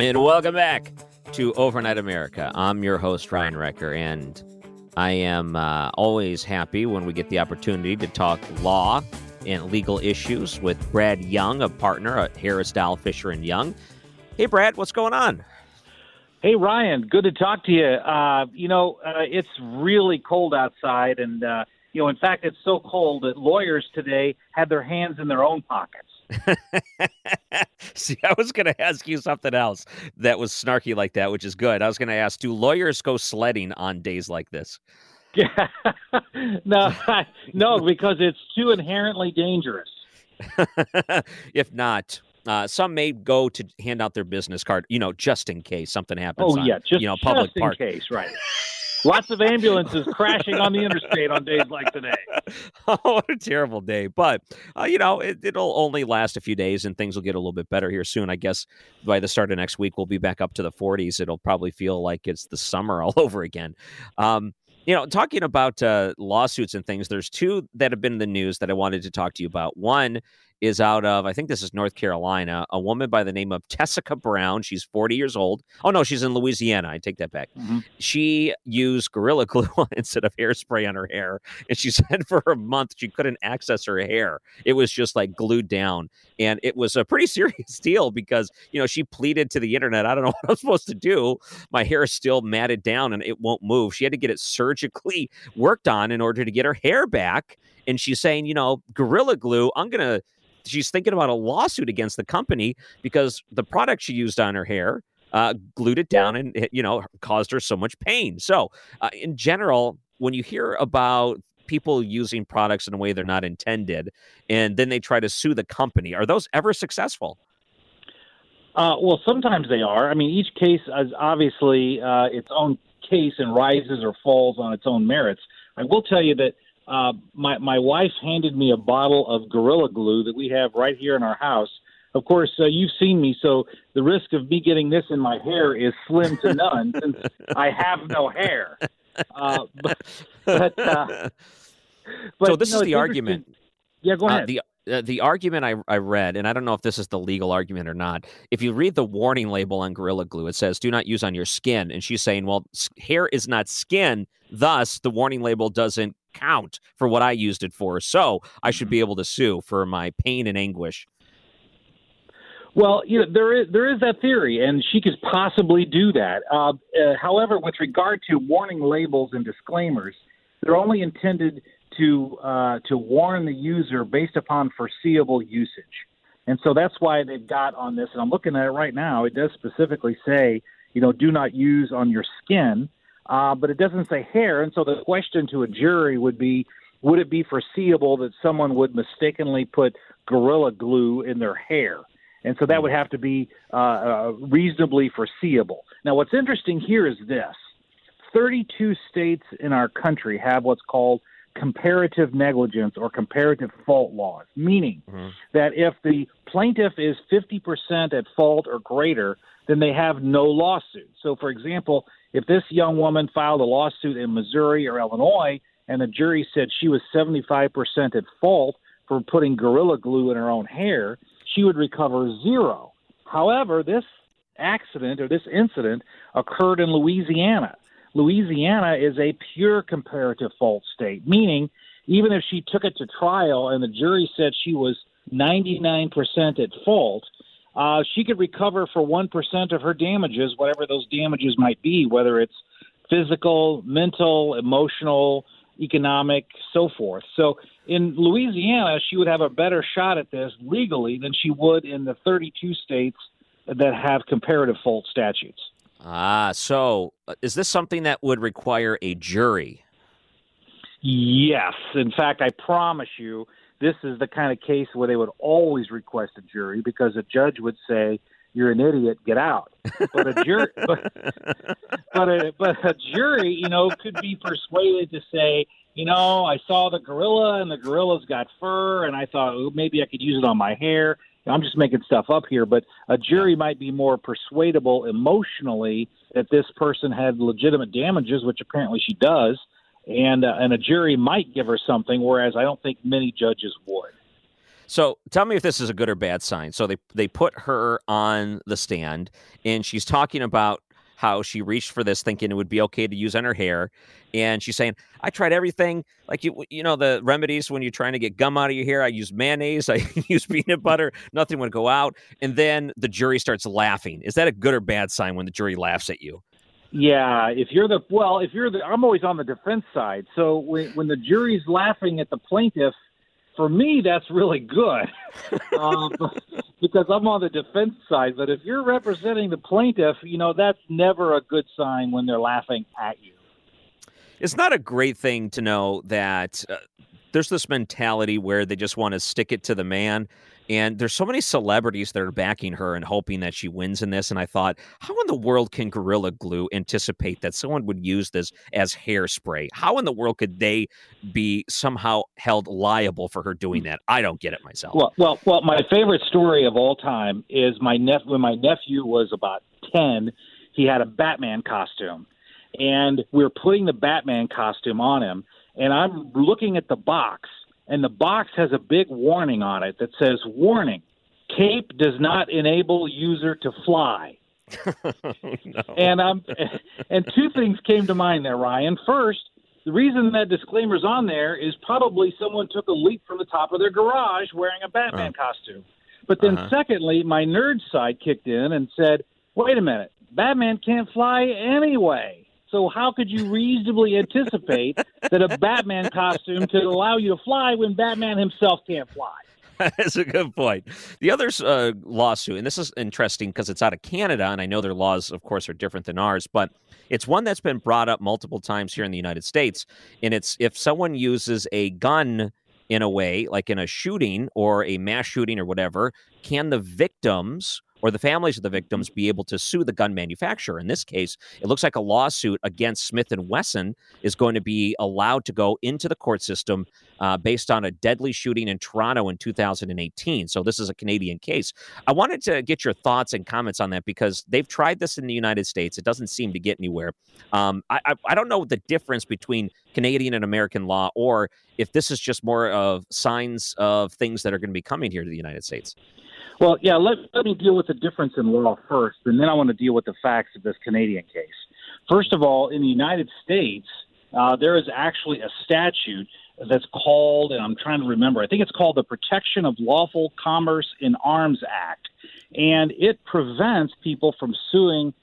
And welcome back to Overnight America. I'm your host, Ryan Wrecker, and I am uh, always happy when we get the opportunity to talk law and legal issues with Brad Young, a partner at Harris Dowell Fisher and Young. Hey, Brad, what's going on? Hey, Ryan, good to talk to you. Uh, you know, uh, it's really cold outside, and uh, you know, in fact, it's so cold that lawyers today had their hands in their own pockets. See, I was going to ask you something else that was snarky like that, which is good. I was going to ask, do lawyers go sledding on days like this? Yeah, no, no, because it's too inherently dangerous. if not, uh, some may go to hand out their business card, you know, just in case something happens. Oh on, yeah, just you know, public just in park. case, right? Lots of ambulances crashing on the interstate on days like today. oh, what a terrible day! But uh, you know, it, it'll only last a few days, and things will get a little bit better here soon. I guess by the start of next week, we'll be back up to the 40s. It'll probably feel like it's the summer all over again. Um, you know, talking about uh, lawsuits and things, there's two that have been in the news that I wanted to talk to you about. One is out of, I think this is North Carolina, a woman by the name of Tessica Brown. She's 40 years old. Oh, no, she's in Louisiana. I take that back. Mm-hmm. She used Gorilla Glue instead of hairspray on her hair. And she said for a month she couldn't access her hair. It was just like glued down. And it was a pretty serious deal because, you know, she pleaded to the internet, I don't know what I'm supposed to do. My hair is still matted down and it won't move. She had to get it surgically worked on in order to get her hair back. And she's saying, you know, Gorilla Glue, I'm going to she's thinking about a lawsuit against the company because the product she used on her hair uh, glued it down and you know caused her so much pain. So uh, in general, when you hear about people using products in a way they're not intended, and then they try to sue the company, are those ever successful? Uh, well, sometimes they are. I mean, each case is obviously uh, its own case and rises or falls on its own merits. I will tell you that uh, my my wife handed me a bottle of Gorilla Glue that we have right here in our house. Of course, uh, you've seen me, so the risk of me getting this in my hair is slim to none since I have no hair. Uh, but but, uh, but so this you know, is the argument. Yeah, go Uh, ahead. the uh, the argument I, I read, and I don't know if this is the legal argument or not. If you read the warning label on Gorilla Glue, it says "Do not use on your skin," and she's saying, "Well, s- hair is not skin, thus the warning label doesn't count for what I used it for. So I should Mm-hmm. be able to sue for my pain and anguish." Well, you know, there is there is that theory, and she could possibly do that. Uh, uh, however, with regard to warning labels and disclaimers, they're only intended to uh, to warn the user based upon foreseeable usage, and so that's why they've got on this. And I'm looking at it right now. It does specifically say, you know, do not use on your skin, uh, but it doesn't say hair. And so the question to a jury would be, would it be foreseeable that someone would mistakenly put gorilla glue in their hair? And so that would have to be uh, uh, reasonably foreseeable. Now, what's interesting here is this 32 states in our country have what's called comparative negligence or comparative fault laws, meaning that if the plaintiff is 50% at fault or greater, then they have no lawsuit. So, for example, if this young woman filed a lawsuit in Missouri or Illinois and the jury said she was 75% at fault for putting gorilla glue in her own hair, she would recover zero. However, this accident or this incident occurred in Louisiana. Louisiana is a pure comparative fault state, meaning even if she took it to trial and the jury said she was 99% at fault, uh, she could recover for 1% of her damages, whatever those damages might be, whether it's physical, mental, emotional, economic, so forth. So in Louisiana, she would have a better shot at this legally than she would in the 32 states that have comparative fault statutes. Ah, so uh, is this something that would require a jury? Yes. In fact, I promise you, this is the kind of case where they would always request a jury because a judge would say, "You're an idiot, get out." But a jury, but, but a but a jury, you know, could be persuaded to say, you know, I saw the gorilla and the gorilla's got fur, and I thought oh, maybe I could use it on my hair. I'm just making stuff up here, but a jury might be more persuadable emotionally that this person had legitimate damages, which apparently she does, and uh, and a jury might give her something, whereas I don't think many judges would. So tell me if this is a good or bad sign. So they they put her on the stand, and she's talking about how she reached for this thinking it would be okay to use on her hair and she's saying i tried everything like you you know the remedies when you're trying to get gum out of your hair i use mayonnaise i use peanut butter nothing would go out and then the jury starts laughing is that a good or bad sign when the jury laughs at you yeah if you're the well if you're the i'm always on the defense side so when when the jury's laughing at the plaintiff for me, that's really good um, because I'm on the defense side. But if you're representing the plaintiff, you know that's never a good sign when they're laughing at you. It's not a great thing to know that uh, there's this mentality where they just want to stick it to the man. And there's so many celebrities that are backing her and hoping that she wins in this. And I thought, how in the world can Gorilla Glue anticipate that someone would use this as hairspray? How in the world could they be somehow held liable for her doing that? I don't get it myself. Well, well, well. My favorite story of all time is my nep- when my nephew was about ten. He had a Batman costume, and we are putting the Batman costume on him. And I'm looking at the box, and the box has a big warning on it that says, "Warning: Cape does not enable user to fly." no. And um, and two things came to mind there, Ryan. First, the reason that disclaimer's on there is probably someone took a leap from the top of their garage wearing a Batman uh-huh. costume. But then, uh-huh. secondly, my nerd side kicked in and said, "Wait a minute, Batman can't fly anyway." So how could you reasonably anticipate that a Batman costume could allow you to fly when Batman himself can't fly? That's a good point. The other uh, lawsuit, and this is interesting because it's out of Canada, and I know their laws, of course, are different than ours, but it's one that's been brought up multiple times here in the United States. And it's if someone uses a gun in a way, like in a shooting or a mass shooting or whatever, can the victims or the families of the victims be able to sue the gun manufacturer. In this case, it looks like a lawsuit against Smith and Wesson is going to be allowed to go into the court system uh, based on a deadly shooting in Toronto in 2018. So this is a Canadian case. I wanted to get your thoughts and comments on that because they've tried this in the United States. It doesn't seem to get anywhere. Um, I, I, I don't know the difference between Canadian and American law, or if this is just more of signs of things that are going to be coming here to the United States. Well, yeah, let, let me deal with the difference in law first, and then I want to deal with the facts of this Canadian case. First of all, in the United States, uh, there is actually a statute that's called, and I'm trying to remember, I think it's called the Protection of Lawful Commerce in Arms Act, and it prevents people from suing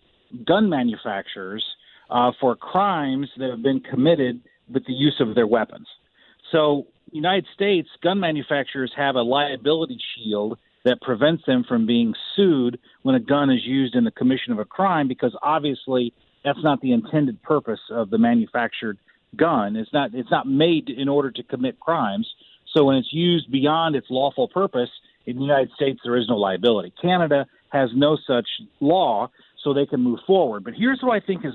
gun manufacturers uh, for crimes that have been committed with the use of their weapons. So, United States gun manufacturers have a liability shield that prevents them from being sued when a gun is used in the commission of a crime because obviously that's not the intended purpose of the manufactured gun. It's not it's not made in order to commit crimes. So when it's used beyond its lawful purpose, in the United States there is no liability. Canada has no such law, so they can move forward. But here's what I think is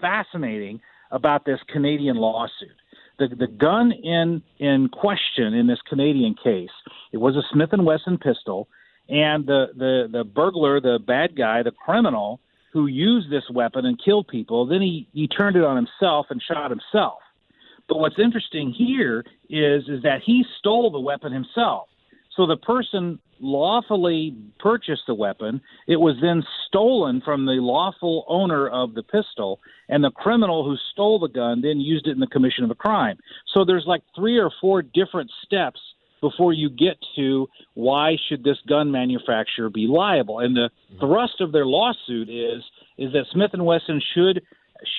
fascinating about this Canadian lawsuit the the gun in in question in this Canadian case, it was a Smith and Wesson pistol, and the the the burglar, the bad guy, the criminal who used this weapon and killed people, then he he turned it on himself and shot himself. But what's interesting here is is that he stole the weapon himself. So the person lawfully purchased the weapon. It was then stolen from the lawful owner of the pistol, and the criminal who stole the gun then used it in the commission of a crime. So there's like three or four different steps before you get to why should this gun manufacturer be liable. And the thrust of their lawsuit is is that Smith and Wesson should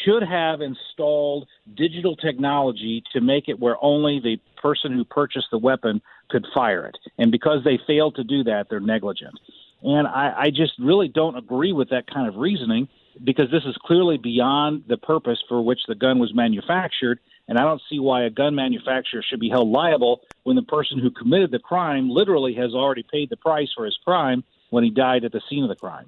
should have installed digital technology to make it where only the person who purchased the weapon could fire it. And because they failed to do that, they're negligent. And I, I just really don't agree with that kind of reasoning because this is clearly beyond the purpose for which the gun was manufactured. And I don't see why a gun manufacturer should be held liable when the person who committed the crime literally has already paid the price for his crime when he died at the scene of the crime.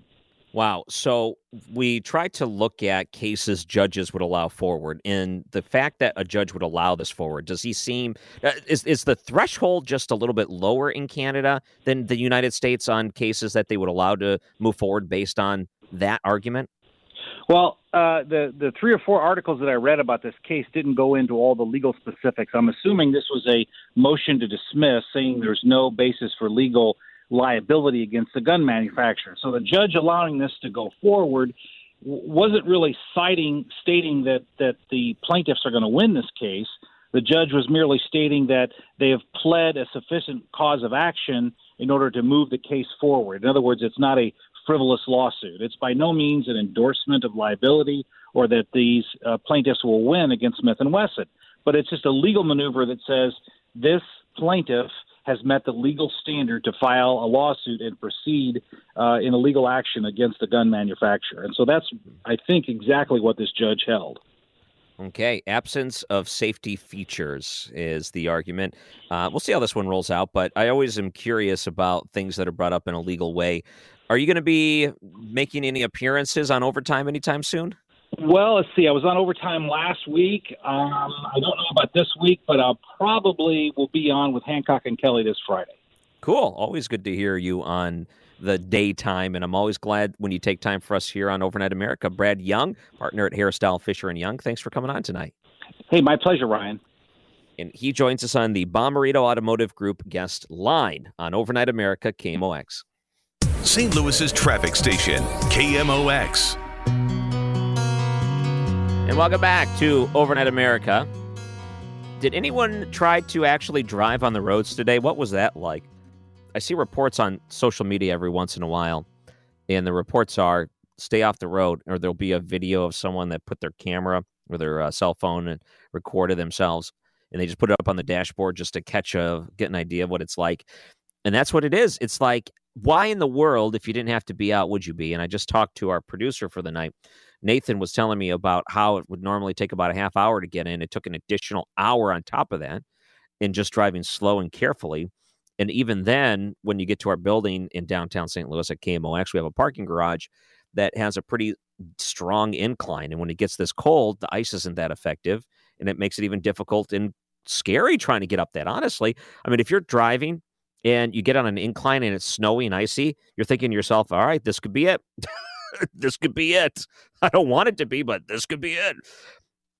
Wow. So we tried to look at cases judges would allow forward, and the fact that a judge would allow this forward, does he seem uh, is is the threshold just a little bit lower in Canada than the United States on cases that they would allow to move forward based on that argument? Well, uh, the the three or four articles that I read about this case didn't go into all the legal specifics. I'm assuming this was a motion to dismiss, saying there's no basis for legal liability against the gun manufacturer. So the judge allowing this to go forward wasn't really citing stating that that the plaintiffs are going to win this case. The judge was merely stating that they have pled a sufficient cause of action in order to move the case forward. In other words, it's not a frivolous lawsuit. It's by no means an endorsement of liability or that these uh, plaintiffs will win against Smith and Wesson, but it's just a legal maneuver that says this plaintiff has met the legal standard to file a lawsuit and proceed uh, in a legal action against the gun manufacturer. And so that's, I think, exactly what this judge held. Okay, absence of safety features is the argument. Uh, we'll see how this one rolls out, but I always am curious about things that are brought up in a legal way. Are you going to be making any appearances on overtime anytime soon? Well, let's see. I was on overtime last week. Um, I don't know about this week, but I'll probably will be on with Hancock and Kelly this Friday. Cool. Always good to hear you on the daytime, and I'm always glad when you take time for us here on Overnight America. Brad Young, partner at Harris Dowell Fisher and Young. Thanks for coming on tonight. Hey, my pleasure, Ryan. And he joins us on the Bommarito Automotive Group guest line on Overnight America KMOX. St. Louis's traffic station, KMOX. And welcome back to Overnight America. Did anyone try to actually drive on the roads today? What was that like? I see reports on social media every once in a while, and the reports are stay off the road, or there'll be a video of someone that put their camera or their uh, cell phone and recorded themselves, and they just put it up on the dashboard just to catch a get an idea of what it's like. And that's what it is. It's like, why in the world, if you didn't have to be out, would you be? And I just talked to our producer for the night Nathan was telling me about how it would normally take about a half hour to get in. It took an additional hour on top of that in just driving slow and carefully. And even then, when you get to our building in downtown St. Louis at KMOX, we have a parking garage that has a pretty strong incline. And when it gets this cold, the ice isn't that effective. And it makes it even difficult and scary trying to get up that, honestly. I mean, if you're driving and you get on an incline and it's snowy and icy, you're thinking to yourself, all right, this could be it. this could be it. I don't want it to be, but this could be it.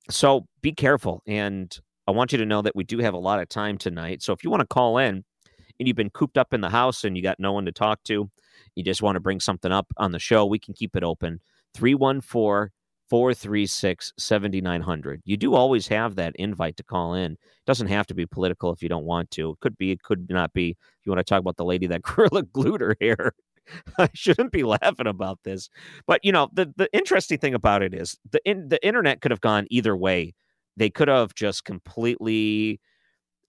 So be careful. And I want you to know that we do have a lot of time tonight. So if you want to call in and you've been cooped up in the house and you got no one to talk to, you just want to bring something up on the show, we can keep it open. 314 436 7900. You do always have that invite to call in. It doesn't have to be political if you don't want to. It could be, it could not be. If you want to talk about the lady that gorilla glued her hair I shouldn't be laughing about this. But you know, the the interesting thing about it is the in, the internet could have gone either way. They could have just completely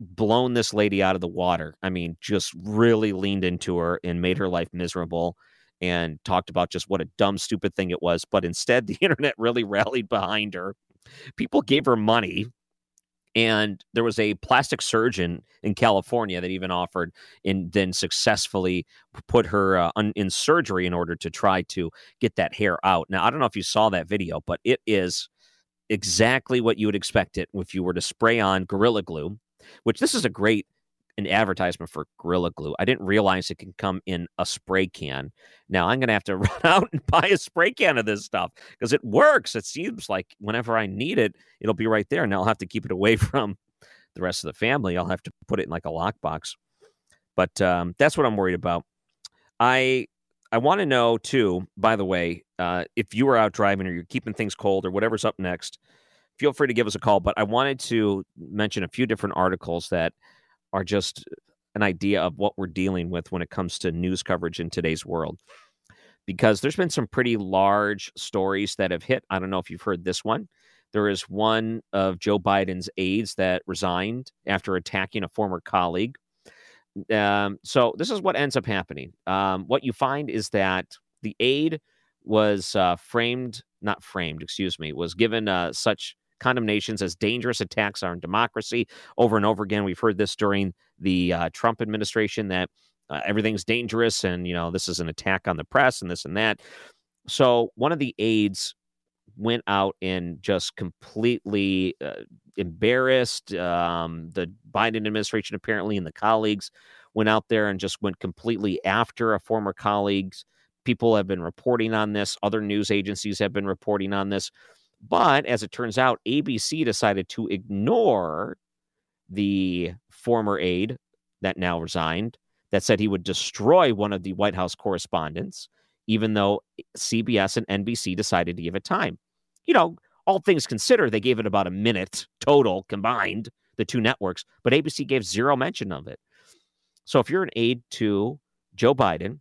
blown this lady out of the water. I mean, just really leaned into her and made her life miserable and talked about just what a dumb stupid thing it was, but instead the internet really rallied behind her. People gave her money and there was a plastic surgeon in California that even offered and then successfully put her uh, un- in surgery in order to try to get that hair out. Now, I don't know if you saw that video, but it is exactly what you would expect it if you were to spray on Gorilla Glue, which this is a great an advertisement for Gorilla Glue. I didn't realize it can come in a spray can. Now I'm going to have to run out and buy a spray can of this stuff because it works. It seems like whenever I need it, it'll be right there. And I'll have to keep it away from the rest of the family. I'll have to put it in like a lockbox. But um, that's what I'm worried about. I I want to know too. By the way, uh, if you are out driving or you're keeping things cold or whatever's up next, feel free to give us a call. But I wanted to mention a few different articles that are just an idea of what we're dealing with when it comes to news coverage in today's world. Because there's been some pretty large stories that have hit. I don't know if you've heard this one. There is one of Joe Biden's aides that resigned after attacking a former colleague. Um, so this is what ends up happening. Um, what you find is that the aide was uh, framed, not framed, excuse me, was given uh, such condemnations as dangerous attacks on democracy over and over again. We've heard this during the uh, Trump administration that uh, everything's dangerous and you know this is an attack on the press and this and that. So one of the aides went out and just completely uh, embarrassed. Um, the Biden administration apparently and the colleagues went out there and just went completely after a former colleague's. People have been reporting on this. Other news agencies have been reporting on this. But as it turns out, ABC decided to ignore the former aide that now resigned that said he would destroy one of the White House correspondents, even though CBS and NBC decided to give it time you know, all things considered, they gave it about a minute total combined, the two networks, but ABC gave zero mention of it. So if you're an aide to Joe Biden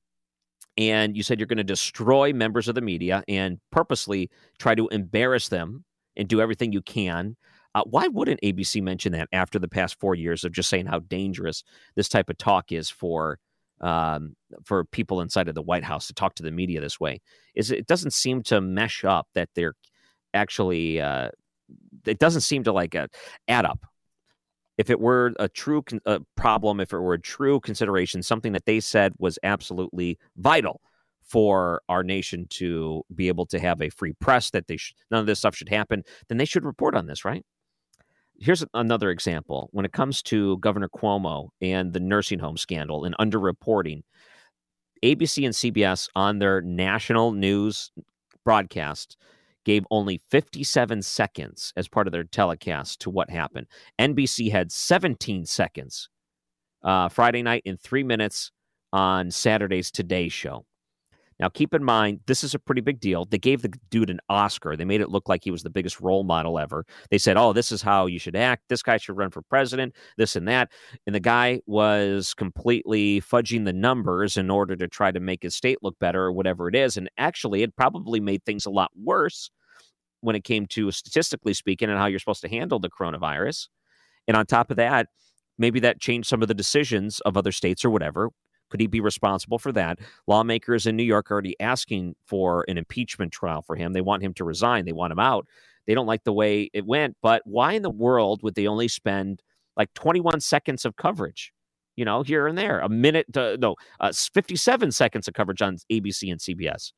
and you said you're going to destroy members of the media and purposely try to embarrass them and do everything you can, uh, why wouldn't ABC mention that after the past four years of just saying how dangerous this type of talk is for um, for people inside of the White House to talk to the media this way? Is it doesn't seem to mesh up that they're actually uh, it doesn't seem to like uh, add up. If it were a true con- uh, problem, if it were a true consideration, something that they said was absolutely vital for our nation to be able to have a free press, that they should, none of this stuff should happen, then they should report on this, right? Here's another example. When it comes to Governor Cuomo and the nursing home scandal and underreporting, ABC and CBS on their national news broadcast gave only 57 seconds as part of their telecast to what happened. NBC had 17 seconds uh, Friday night and three minutes on Saturday's Today Show. Now, keep in mind, this is a pretty big deal. They gave the dude an Oscar. They made it look like he was the biggest role model ever. They said, oh, this is how you should act. This guy should run for president, this and that. And the guy was completely fudging the numbers in order to try to make his state look better or whatever it is. And actually, it probably made things a lot worse when it came to statistically speaking and how you're supposed to handle the coronavirus. And on top of that, maybe that changed some of the decisions of other states or whatever. Could he be responsible for that? Lawmakers in New York are already asking for an impeachment trial for him. They want him to resign. They want him out. They don't like the way it went. But why in the world would they only spend like 21 seconds of coverage? You know, here and there, a minute, to, no, uh, 57 seconds of coverage on ABC and CBS.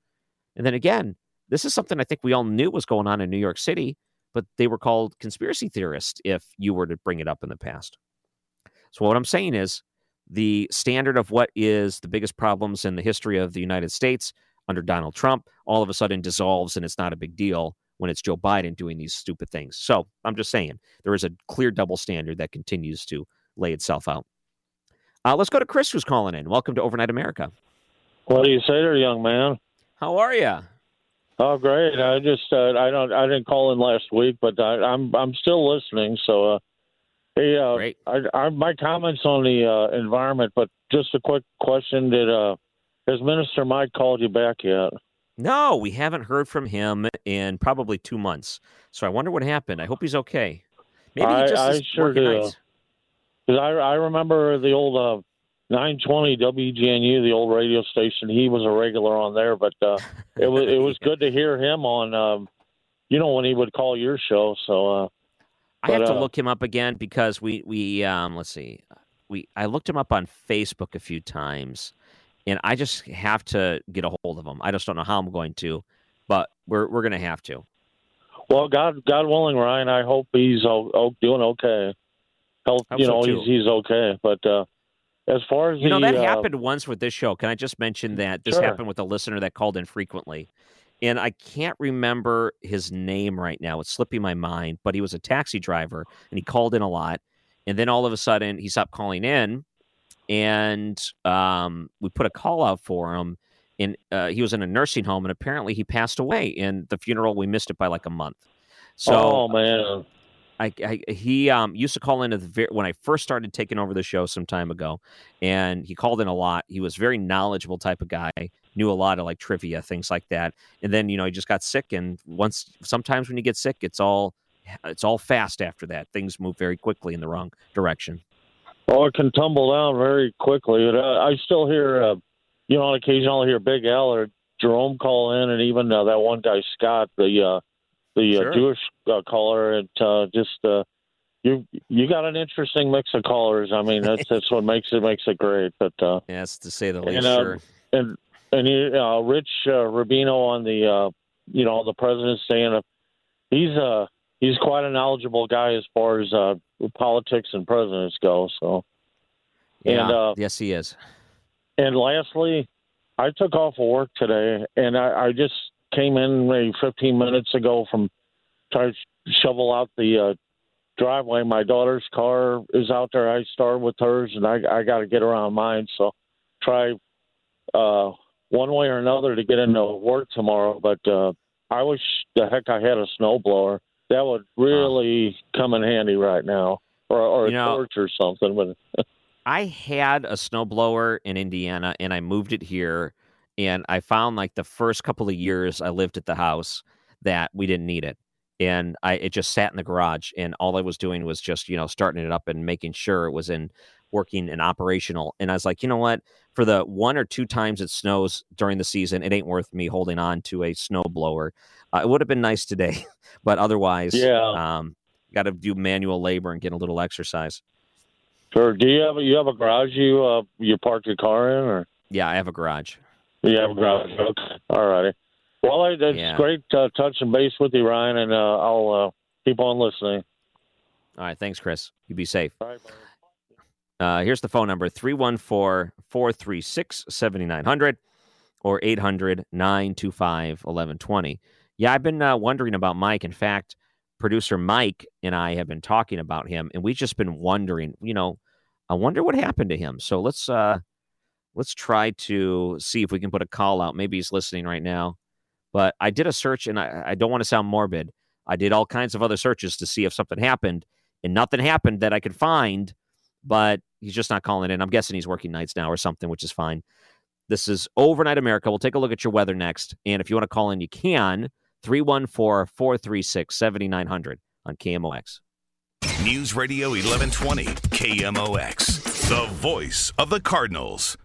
And then again, this is something I think we all knew was going on in New York City, but they were called conspiracy theorists if you were to bring it up in the past. So, what I'm saying is the standard of what is the biggest problems in the history of the United States under Donald Trump all of a sudden dissolves and it's not a big deal when it's Joe Biden doing these stupid things. So, I'm just saying there is a clear double standard that continues to lay itself out. Uh, let's go to Chris, who's calling in. Welcome to Overnight America. What do you say there, young man? How are you? Oh, great! I just uh, I don't I didn't call in last week, but I, am I'm, I'm still listening. So, uh, hey, uh, great. I, I, my comments on the uh, environment, but just a quick question: Did uh, has Minister Mike called you back yet? No, we haven't heard from him in probably two months. So I wonder what happened. I hope he's okay. Maybe he just I, I sure do. I I remember the old uh, 920 WGNU, the old radio station. He was a regular on there, but uh, it was it was good to hear him on. Um, you know when he would call your show. So uh, I have to uh, look him up again because we we um, let's see, we I looked him up on Facebook a few times, and I just have to get a hold of him. I just don't know how I'm going to, but we're we're gonna have to. Well, God God willing, Ryan. I hope he's doing okay. health. You know, he's he's okay. But uh, as far as You know that uh, happened once with this show. Can I just mention that this Sure. happened with a listener that called in frequently, and I can't remember his name right now. It's slipping my mind, but he was a taxi driver and he called in a lot, and then all of a sudden he stopped calling in, and um, we put a call out for him. And uh, he was in a nursing home, and apparently he passed away. And the funeral we missed it by like a month. So oh man, I, I he um used to call in when I first started taking over the show some time ago, and he called in a lot. He was very knowledgeable type of guy, knew a lot of like trivia things like that. And then you know he just got sick, and once sometimes when you get sick, it's all it's all fast after that. Things move very quickly in the wrong direction. oh, it can tumble down very quickly. And, uh, I still hear, uh, you know, on occasion I'll hear Big Al or Jerome call in, and even uh, that one guy Scott, the uh, the Sure. uh, Jewish uh, caller, and uh, just uh, you you got an interesting mix of callers. I mean, that's that's what makes it makes it great. But uh, Yes, to say the And, least. uh, sure. and and you, uh, Rich uh, Rubino on the uh, you know the president's stand up. He's uh he's quite a knowledgeable guy as far as uh, politics and presidents go. So Yeah. and uh, yes, he is. and lastly, I took off of work today, and I, I just came in maybe 15 minutes ago from trying to shovel out the uh, driveway. My daughter's car is out there. I started with hers, and I, I got to get around mine. So try uh, one way or another to get into work tomorrow. But uh, I wish the heck I had a snowblower. That would really come in handy right now, or, or a know- torch or something. But I had a snowblower in Indiana and I moved it here. And I found like the first couple of years I lived at the house that we didn't need it. And I it just sat in the garage and all I was doing was just, you know, starting it up and making sure it was in working and operational. And I was like, you know what? For the one or two times it snows during the season, it ain't worth me holding on to a snowblower. Uh, it would have been nice today, but otherwise, Yeah. um, got to do manual labor and get a little exercise. Sure. Do you have a, you have a garage you uh, you park your car in, or Yeah, I have a garage. You have a garage? All righty. Well, I, it's Yeah. great uh, touching base with you, Ryan, and uh, I'll uh, keep on listening. All right. Thanks, Chris. You be safe. All right, bye. Uh, here's the phone number 314 436 7900 or 800 925 1120. Yeah, I've been uh, wondering about Mike. In fact, producer Mike and I have been talking about him, and we've just been wondering, you know, I wonder what happened to him. So let's uh let's try to see if we can put a call out. Maybe he's listening right now. But I did a search and I, I don't want to sound morbid. I did all kinds of other searches to see if something happened, and nothing happened that I could find but he's just not calling in. I'm guessing he's working nights now or something, which is fine. This is Overnight America. We'll take a look at your weather next. And if you want to call in, you can. 314 436 7900 on KMOX. News Radio 1120, KMOX, the voice of the Cardinals.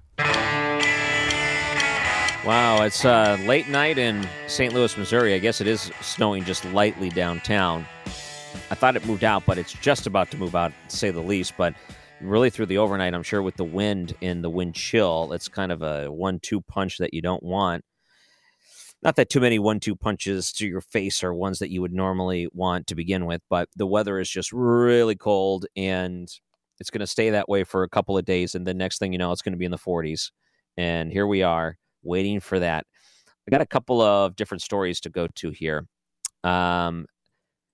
Wow, it's uh, late night in St. Louis, Missouri. I guess it is snowing just lightly downtown. I thought it moved out, but it's just about to move out, to say the least. But really, through the overnight, I'm sure with the wind and the wind chill, it's kind of a one two punch that you don't want. Not that too many one two punches to your face are ones that you would normally want to begin with, but the weather is just really cold and it's going to stay that way for a couple of days. And the next thing you know, it's going to be in the 40s. And here we are waiting for that. I got a couple of different stories to go to here. Um,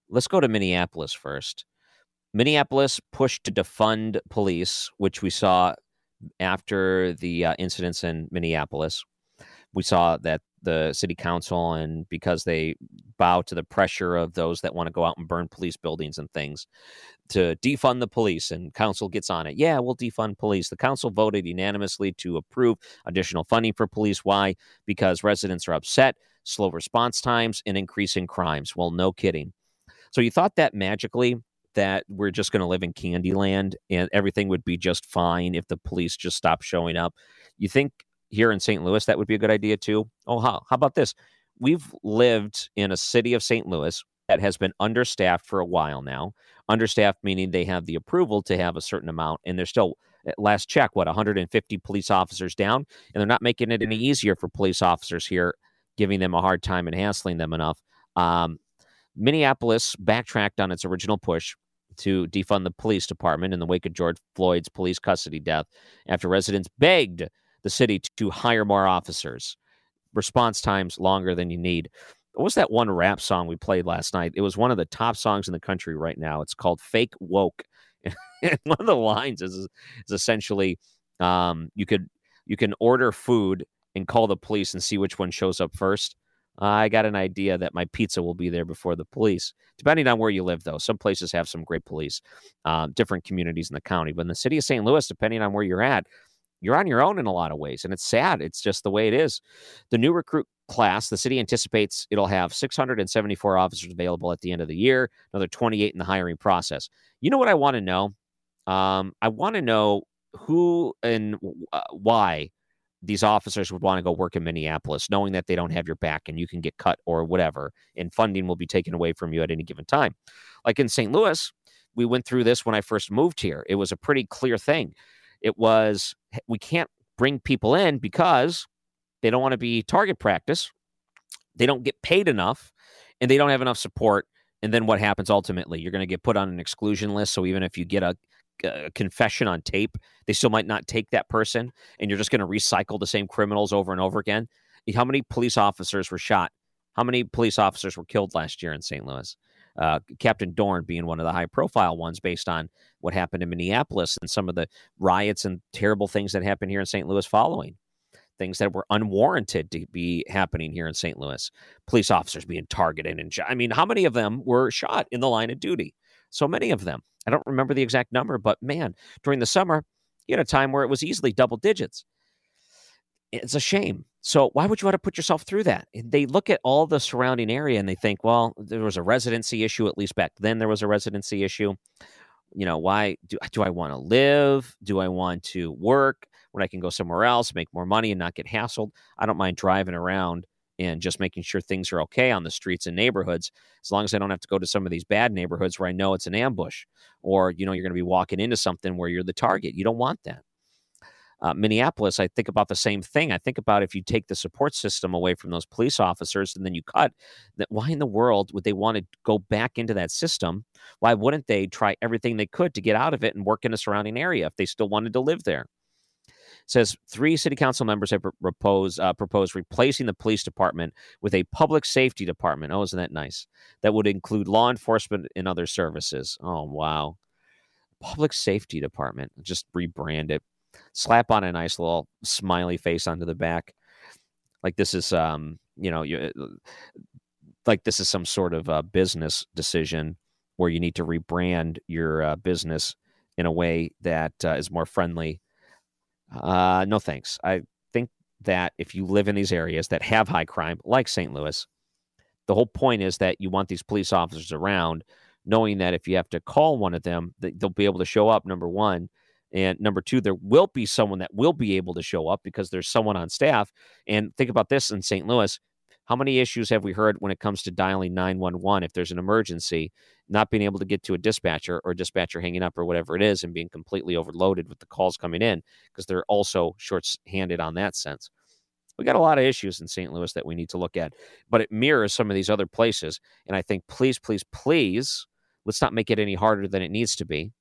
let's go to Minneapolis first. Minneapolis pushed to defund police, which we saw after the uh, incidents in Minneapolis. We saw that the city council, and because they bow to the pressure of those that want to go out and burn police buildings and things, to defund the police, and council gets on it. Yeah, we'll defund police. The council voted unanimously to approve additional funding for police. Why? Because residents are upset, slow response times, and increasing crimes. Well, no kidding. So you thought that magically that we're just going to live in Candyland and everything would be just fine if the police just stopped showing up. You think here in St. Louis that would be a good idea too? Oh, how, how about this? We've lived in a city of St. Louis that has been understaffed for a while now. Understaffed meaning they have the approval to have a certain amount, and they're still last check what 150 police officers down, and they're not making it any easier for police officers here, giving them a hard time and hassling them enough. Um, Minneapolis backtracked on its original push to defund the police department in the wake of George Floyd's police custody death after residents begged the city to hire more officers. Response times longer than you need. What was that one rap song we played last night? It was one of the top songs in the country right now. It's called Fake Woke. And one of the lines is, is essentially um, you could you can order food and call the police and see which one shows up first. I got an idea that my pizza will be there before the police, depending on where you live, though. Some places have some great police, um, different communities in the county. But in the city of St. Louis, depending on where you're at, you're on your own in a lot of ways. And it's sad. It's just the way it is. The new recruit class, the city anticipates it'll have 674 officers available at the end of the year, another 28 in the hiring process. You know what I want to know? Um, I want to know who and uh, why these officers would want to go work in Minneapolis, knowing that they don't have your back and you can get cut or whatever, and funding will be taken away from you at any given time. Like in St. Louis, we went through this when I first moved here. It was a pretty clear thing. It was we can't bring people in because they don't want to be target practice, they don't get paid enough, and they don't have enough support. And then what happens ultimately? You're going to get put on an exclusion list. So even if you get a a confession on tape, they still might not take that person, and you're just going to recycle the same criminals over and over again. How many police officers were shot? How many police officers were killed last year in St. Louis? Uh, Captain Dorn being one of the high profile ones based on what happened in Minneapolis and some of the riots and terrible things that happened here in St. Louis following. Things that were unwarranted to be happening here in St. Louis. Police officers being targeted and I mean, how many of them were shot in the line of duty? So many of them. I don't remember the exact number, but man, during the summer, you had a time where it was easily double digits. It's a shame. So why would you want to put yourself through that? They look at all the surrounding area and they think, well, there was a residency issue at least back then. There was a residency issue. You know, why do do I want to live? Do I want to work when I can go somewhere else, make more money, and not get hassled? I don't mind driving around and just making sure things are okay on the streets and neighborhoods as long as i don't have to go to some of these bad neighborhoods where i know it's an ambush or you know you're going to be walking into something where you're the target you don't want that uh, minneapolis i think about the same thing i think about if you take the support system away from those police officers and then you cut that why in the world would they want to go back into that system why wouldn't they try everything they could to get out of it and work in a surrounding area if they still wanted to live there says three city council members have proposed uh, proposed replacing the police department with a public safety department. Oh, isn't that nice? That would include law enforcement and other services. Oh, wow. Public safety department. Just rebrand it. Slap on a nice little smiley face onto the back. Like this is, um, you know, you, like this is some sort of uh, business decision where you need to rebrand your uh, business in a way that uh, is more friendly uh, no thanks. I think that if you live in these areas that have high crime, like St. Louis, the whole point is that you want these police officers around, knowing that if you have to call one of them, they'll be able to show up. Number one, and number two, there will be someone that will be able to show up because there's someone on staff. And think about this in St. Louis how many issues have we heard when it comes to dialing 911 if there's an emergency, not being able to get to a dispatcher or dispatcher hanging up or whatever it is and being completely overloaded with the calls coming in because they're also short-handed on that sense. We got a lot of issues in St. Louis that we need to look at, but it mirrors some of these other places. And I think, please, please, please, let's not make it any harder than it needs to be.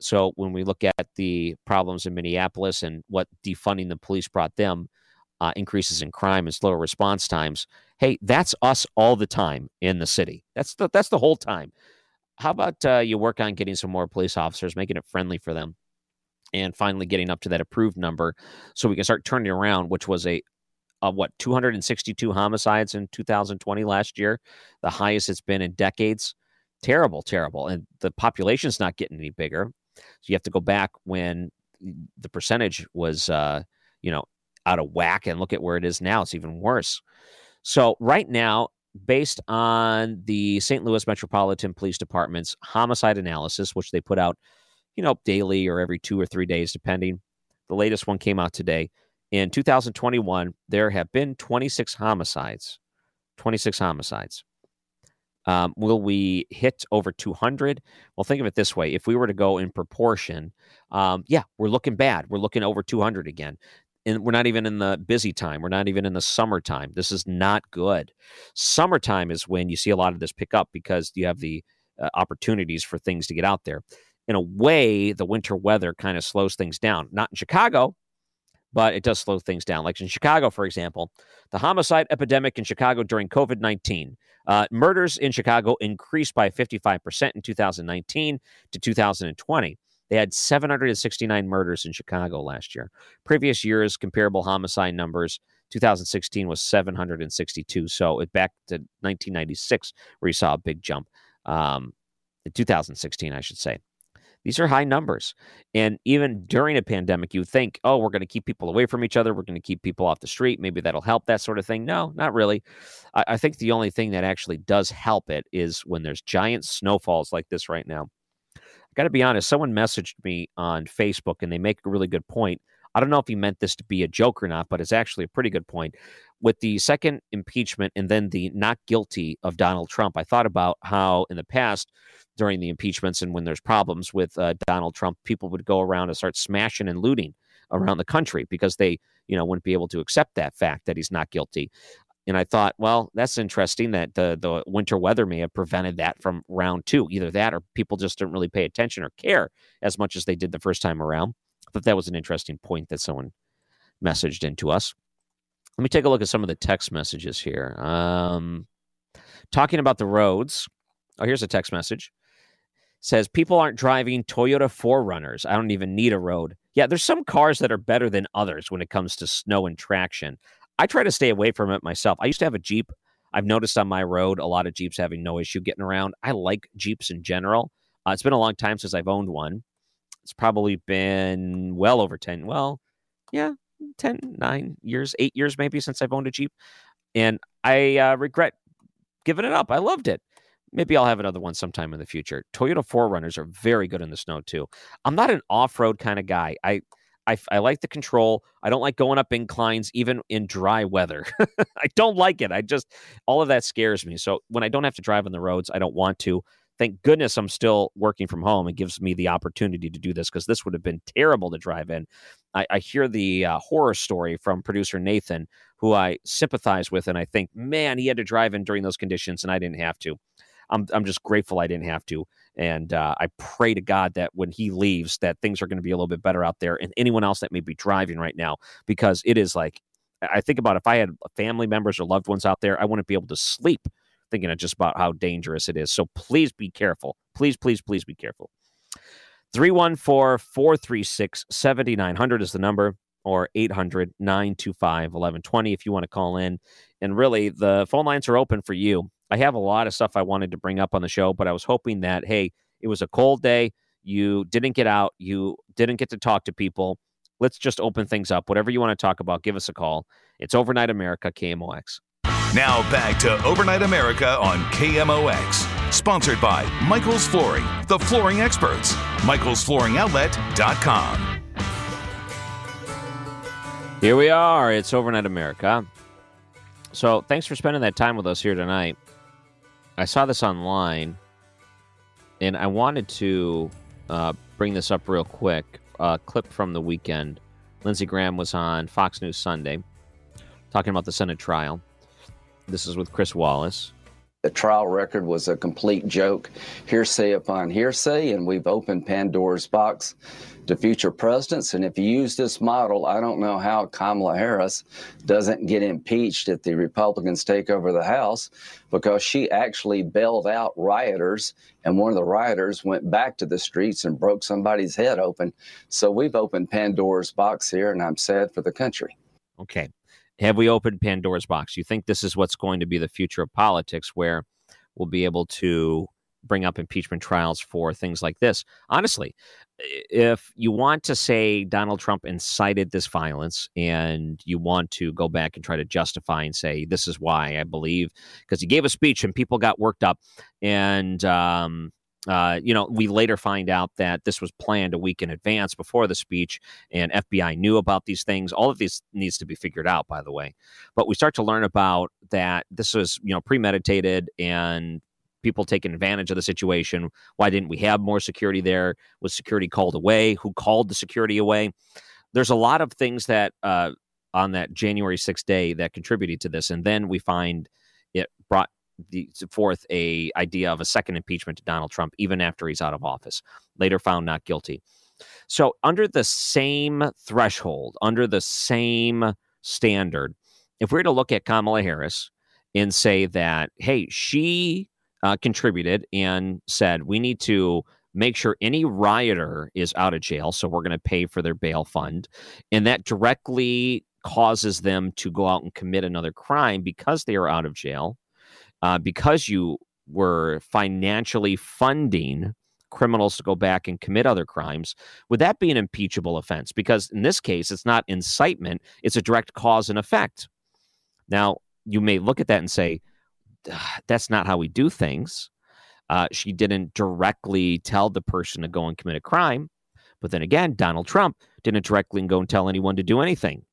So when we look at the problems in Minneapolis and what defunding the police brought them, uh, increases in crime and slower response times. Hey, that's us all the time in the city. That's the that's the whole time. How about uh, you work on getting some more police officers, making it friendly for them, and finally getting up to that approved number, so we can start turning around, which was a what 262 homicides in 2020 last year, the highest it's been in decades. Terrible, terrible, and the population's not getting any bigger. So you have to go back when the percentage was, uh, you know, out of whack and look at where it is now. It's even worse. So, right now, based on the St. Louis Metropolitan Police Department's homicide analysis, which they put out, you know, daily or every two or three days, depending, the latest one came out today. In 2021, there have been 26 homicides. 26 homicides. Um, will we hit over 200? Well, think of it this way: if we were to go in proportion, um, yeah, we're looking bad. We're looking over 200 again and we're not even in the busy time. We're not even in the summertime. This is not good. Summertime is when you see a lot of this pick up because you have the uh, opportunities for things to get out there. In a way, the winter weather kind of slows things down. Not in Chicago, but it does slow things down. Like in Chicago, for example, the homicide epidemic in Chicago during COVID 19. Uh, murders in Chicago increased by 55% in 2019 to 2020. They had 769 murders in Chicago last year. Previous years, comparable homicide numbers, 2016 was 762. So it back to 1996, where you saw a big jump. Um, 2016, I should say. These are high numbers. And even during a pandemic, you think, oh, we're going to keep people away from each other. We're going to keep people off the street. Maybe that'll help, that sort of thing. No, not really. I, I think the only thing that actually does help it is when there's giant snowfalls like this right now. I got to be honest, someone messaged me on Facebook and they make a really good point. I don't know if he meant this to be a joke or not, but it's actually a pretty good point. With the second impeachment and then the not guilty of Donald Trump, I thought about how in the past, during the impeachments and when there's problems with uh, Donald Trump, people would go around and start smashing and looting around the country because they, you know, wouldn't be able to accept that fact that he's not guilty. And I thought, well, that's interesting that the the winter weather may have prevented that from round two. Either that or people just didn't really pay attention or care as much as they did the first time around. But that was an interesting point that someone messaged into us. Let me take a look at some of the text messages here. Um, talking about the roads. Oh, here's a text message says people aren't driving Toyota 4Runners. I don't even need a road. Yeah, there's some cars that are better than others when it comes to snow and traction. I try to stay away from it myself. I used to have a Jeep. I've noticed on my road a lot of Jeeps having no issue getting around. I like Jeeps in general. Uh, it's been a long time since I've owned one. It's probably been well over 10, well, yeah, 10, 9 years, 8 years maybe since I've owned a Jeep. And I uh, regret giving it up. I loved it. Maybe I'll have another one sometime in the future. Toyota 4Runners are very good in the snow too. I'm not an off-road kind of guy. I I, I, like the control. I don't like going up inclines, even in dry weather. I don't like it. I just, all of that scares me. So when I don't have to drive on the roads, I don't want to. Thank goodness I'm still working from home. It gives me the opportunity to do this because this would have been terrible to drive in. I, I hear the uh, horror story from producer Nathan, who I sympathize with, and I think, man, he had to drive in during those conditions, and I didn't have to. I'm I'm just grateful I didn't have to. And uh, I pray to God that when he leaves, that things are going to be a little bit better out there, and anyone else that may be driving right now, because it is like I think about if I had family members or loved ones out there, I wouldn't be able to sleep thinking of just about how dangerous it is. So please be careful. Please, please, please be careful. 314 436 7900 is the number, or 800 925 1120 if you want to call in. And really, the phone lines are open for you. I have a lot of stuff I wanted to bring up on the show, but I was hoping that, hey, it was a cold day. You didn't get out. You didn't get to talk to people. Let's just open things up. Whatever you want to talk about, give us a call. It's Overnight America, KMOX. Now back to Overnight America on KMOX. Sponsored by Michael's Flooring, the flooring experts. Michael'sFlooringOutlet.com. Here we are. It's Overnight America. So thanks for spending that time with us here tonight. I saw this online, and I wanted to uh, bring this up real quick. A clip from the weekend. Lindsey Graham was on Fox News Sunday talking about the Senate trial. This is with Chris Wallace. The trial record was a complete joke, hearsay upon hearsay, and we've opened Pandora's box to future presidents. And if you use this model, I don't know how Kamala Harris doesn't get impeached if the Republicans take over the House because she actually bailed out rioters, and one of the rioters went back to the streets and broke somebody's head open. So we've opened Pandora's box here, and I'm sad for the country. Okay have we opened Pandora's box? You think this is what's going to be the future of politics, where we'll be able to bring up impeachment trials for things like this? Honestly, if you want to say Donald Trump incited this violence and you want to go back and try to justify and say, this is why I believe, because he gave a speech and people got worked up and, um, uh, you know, we later find out that this was planned a week in advance before the speech, and FBI knew about these things. All of these needs to be figured out, by the way. But we start to learn about that this was, you know, premeditated and people taking advantage of the situation. Why didn't we have more security there? Was security called away? Who called the security away? There's a lot of things that uh, on that January 6th day that contributed to this, and then we find it brought the, forth a idea of a second impeachment to Donald Trump even after he's out of office. Later found not guilty. So under the same threshold, under the same standard, if we were to look at Kamala Harris and say that, hey, she uh, contributed and said we need to make sure any rioter is out of jail, so we're going to pay for their bail fund, and that directly causes them to go out and commit another crime because they are out of jail, uh, because you were financially funding criminals to go back and commit other crimes, would that be an impeachable offense? Because in this case, it's not incitement, it's a direct cause and effect. Now, you may look at that and say, that's not how we do things. Uh, she didn't directly tell the person to go and commit a crime. But then again, Donald Trump didn't directly go and tell anyone to do anything.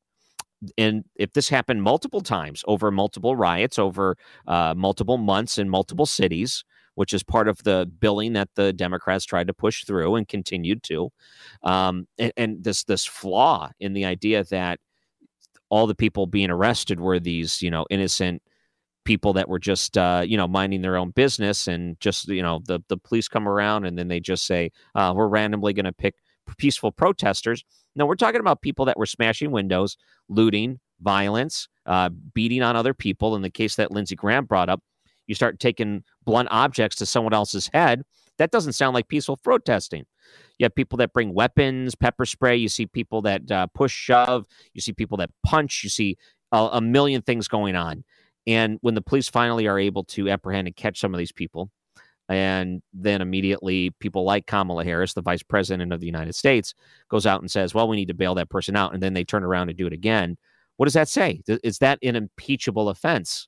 And if this happened multiple times over multiple riots, over uh, multiple months in multiple cities, which is part of the billing that the Democrats tried to push through and continued to. Um, and, and, this this flaw in the idea that all the people being arrested were these, you know, innocent people that were just, uh, you know, minding their own business, and just, you know, the the police come around and then they just say, uh, "We're randomly going to pick peaceful protesters." No, we're talking about people that were smashing windows, looting, violence, uh, beating on other people. In the case that Lindsey Graham brought up, you start taking blunt objects to someone else's head, that doesn't sound like peaceful protesting. You have people that bring weapons, pepper spray. You see people that uh, push, shove. You see people that punch. You see a, a million things going on. And when the police finally are able to apprehend and catch some of these people, and then immediately people like Kamala Harris, the vice president of the United States, goes out and says, well, we need to bail that person out. And then they turn around and do it again. What does that say? Is that an impeachable offense?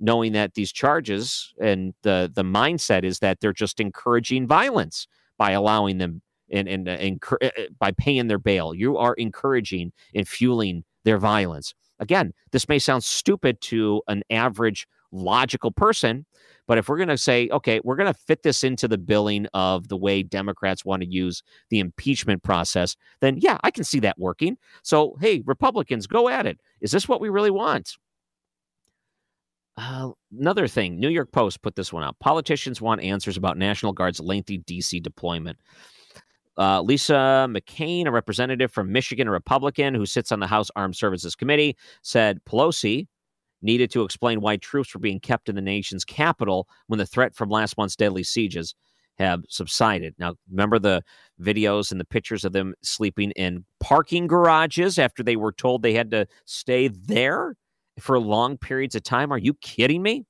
knowing that these charges and the the mindset is that they're just encouraging violence by allowing them and and, and uh, uh, by paying their bail. You are encouraging and fueling their violence. Again, this may sound stupid to an average logical person, but if we're going to say, okay, we're going to fit this into the billing of the way Democrats want to use the impeachment process, then yeah, I can see that working. So, hey, Republicans, go at it. Is this what we really want? Uh, another thing, New York Post put this one out. Politicians want answers about National Guard's lengthy DC deployment. Uh, Lisa McClain, a representative from Michigan, a Republican who sits on the House Armed Services Committee, said Pelosi needed to explain why troops were being kept in the nation's capital when the threat from last month's deadly sieges have subsided. Now, remember the videos and the pictures of them sleeping in parking garages after they were told they had to stay there? for long periods of time. Are you kidding me?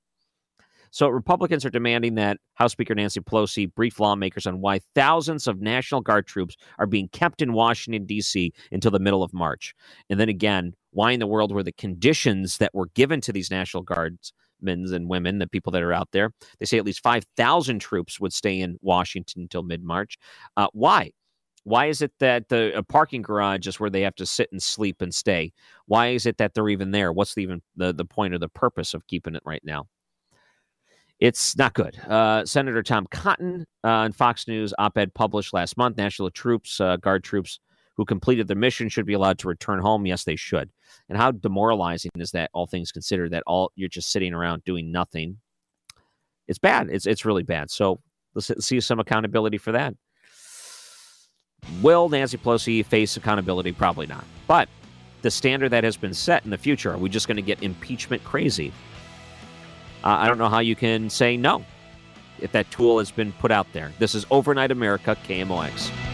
So, Republicans are demanding that House Speaker Nancy Pelosi brief lawmakers on why thousands of National Guard troops are being kept in Washington, D.C. until the middle of March. And then again, why in the world were the conditions that were given to these National Guardsmen and women, the people that are out there? They say at least 5,000 troops would stay in Washington until mid March. Uh, why? Why is it that the a parking garage is where they have to sit and sleep and stay? Why is it that they're even there? What's the even the, the point or the purpose of keeping it right now? It's not good. Uh, Senator Tom Cotton uh, Fox News op-ed published last month: National troops, uh, guard troops who completed their mission should be allowed to return home. Yes, they should. And how demoralizing is that? All things considered, that all you're just sitting around doing nothing. It's bad. It's it's really bad. So let's see some accountability for that. Will Nancy Pelosi face accountability? Probably not. But the standard that has been set in the future, are we just going to get impeachment crazy? Uh, I don't know how you can say no if that tool has been put out there. This is Overnight America, KMOX.